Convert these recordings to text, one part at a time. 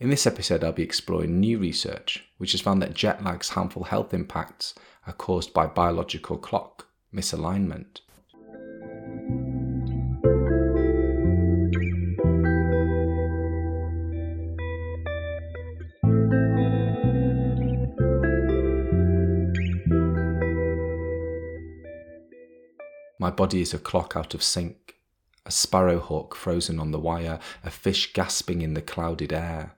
In this episode, I'll be exploring new research which has found that jet lag's harmful health impacts are caused by biological clock misalignment. My body is a clock out of sync, a sparrowhawk frozen on the wire, a fish gasping in the clouded air.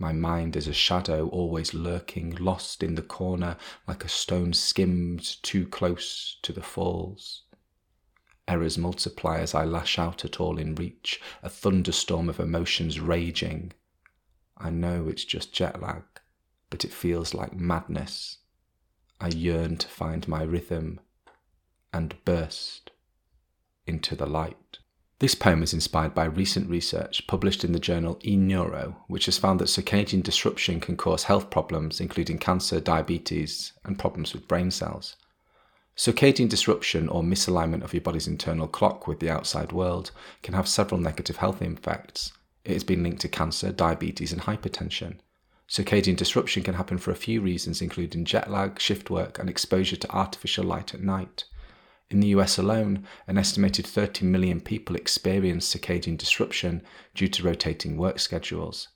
My mind is a shadow always lurking, lost in the corner, like a stone skimmed too close to the falls. Errors multiply as I lash out at all in reach, a thunderstorm of emotions raging. I know it's just jet lag, but it feels like madness. I yearn to find my rhythm and burst into the light. This poem is inspired by recent research published in the journal eNeuro, which has found that circadian disruption can cause health problems, including cancer, diabetes, and problems with brain cells. Circadian disruption, or misalignment of your body's internal clock with the outside world, can have several negative health effects. It has been linked to cancer, diabetes, and hypertension. Circadian disruption can happen for a few reasons, including jet lag, shift work, and exposure to artificial light at night. In the US alone, an estimated 30 million people experience circadian disruption due to rotating work schedules.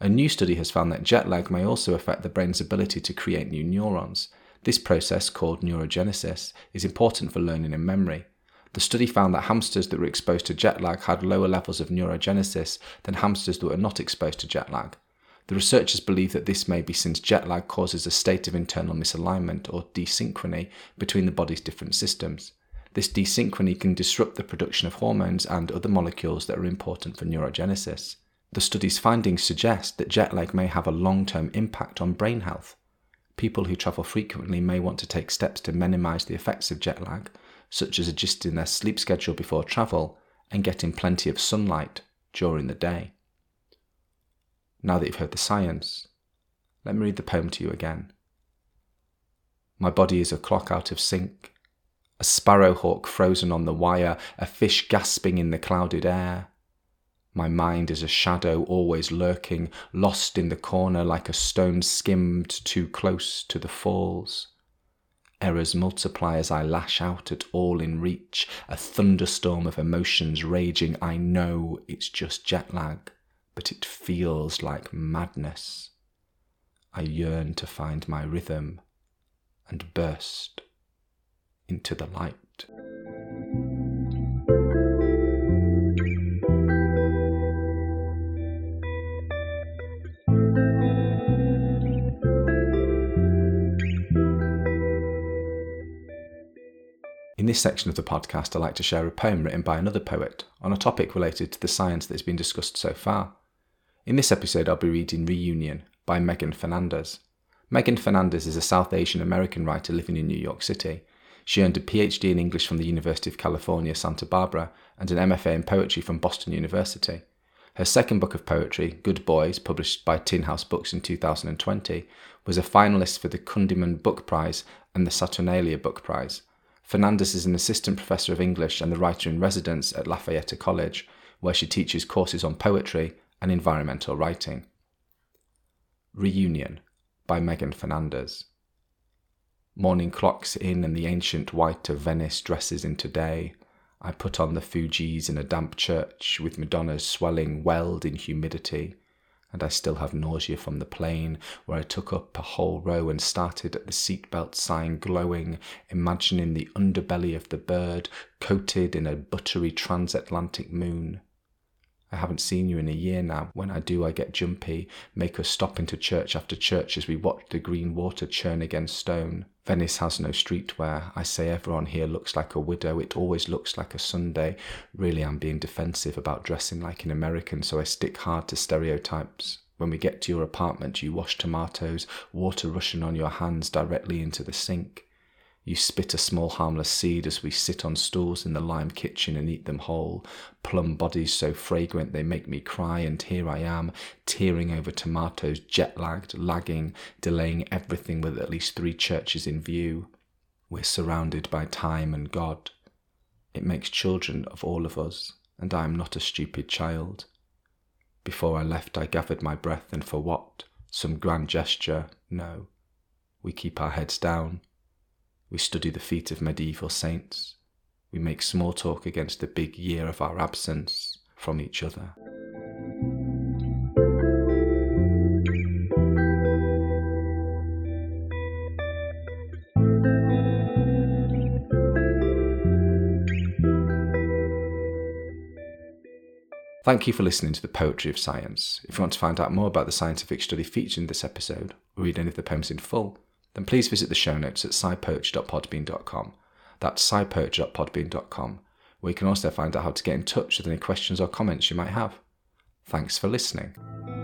A new study has found that jet lag may also affect the brain's ability to create new neurons. This process, called neurogenesis, is important for learning and memory. The study found that hamsters that were exposed to jet lag had lower levels of neurogenesis than hamsters that were not exposed to jet lag. The researchers believe that this may be since jet lag causes a state of internal misalignment or desynchrony between the body's different systems. This desynchrony can disrupt the production of hormones and other molecules that are important for neurogenesis. The study's findings suggest that jet lag may have a long term impact on brain health. People who travel frequently may want to take steps to minimize the effects of jet lag, such as adjusting their sleep schedule before travel and getting plenty of sunlight during the day. Now that you've heard the science, let me read the poem to you again. My body is a clock out of sync, a sparrowhawk frozen on the wire, a fish gasping in the clouded air. My mind is a shadow always lurking, lost in the corner like a stone skimmed too close to the falls. Errors multiply as I lash out at all in reach, a thunderstorm of emotions raging. I know it's just jet lag but it feels like madness. I yearn to find my rhythm and burst into the light. In this section of the podcast, I like to share a poem written by another poet on a topic related to the science that has been discussed so far. In this episode, I'll be reading Reunion by Megan Fernandes. Megan Fernandes is a South Asian American writer living in New York City. She earned a PhD in English from the University of California, Santa Barbara, and an MFA in poetry from Boston University. Her second book of poetry, Good Boys, published by Tin House Books in 2020, was a finalist for the Kundiman Book Prize and the Saturnalia Book Prize. Fernandes is an assistant professor of English and the writer in residence at Lafayette College, where she teaches courses on poetry, and environmental writing. Reunion by Megan Fernandes. Morning clocks in and the ancient white of Venice dresses into day. I put on the Fugees in a damp church with Madonna's swelling welled in humidity, and I still have nausea from the plane where I took up a whole row and started at the seatbelt sign glowing, imagining the underbelly of the bird coated in a buttery transatlantic moon. I haven't seen you in a year now. When I do, I get jumpy, make us stop into church after church as we watch the green water churn against stone. Venice has no streetwear. I say everyone here looks like a widow. It always looks like a Sunday. Really, I'm being defensive about dressing like an American, so I stick hard to stereotypes. When we get to your apartment, you wash tomatoes, water rushing on your hands directly into the sink. You spit a small harmless seed as we sit on stools in the lime kitchen and eat them whole. Plum bodies so fragrant they make me cry, and here I am, tearing over tomatoes, jet lagged, lagging, delaying everything with at least three churches in view. We're surrounded by time and God. It makes children of all of us, and I am not a stupid child. Before I left, I gathered my breath, and for what? Some grand gesture? No. We keep our heads down. We study the feet of medieval saints. We make small talk against the big year of our absence from each other. Thank you for listening to the Poetry of Science. If you want to find out more about the scientific study featured in this episode, or read any of the poems in full, then please visit the show notes at scipoetry.podbean.com. That's scipoetry.podbean.com, where you can also find out how to get in touch with any questions or comments you might have. Thanks for listening.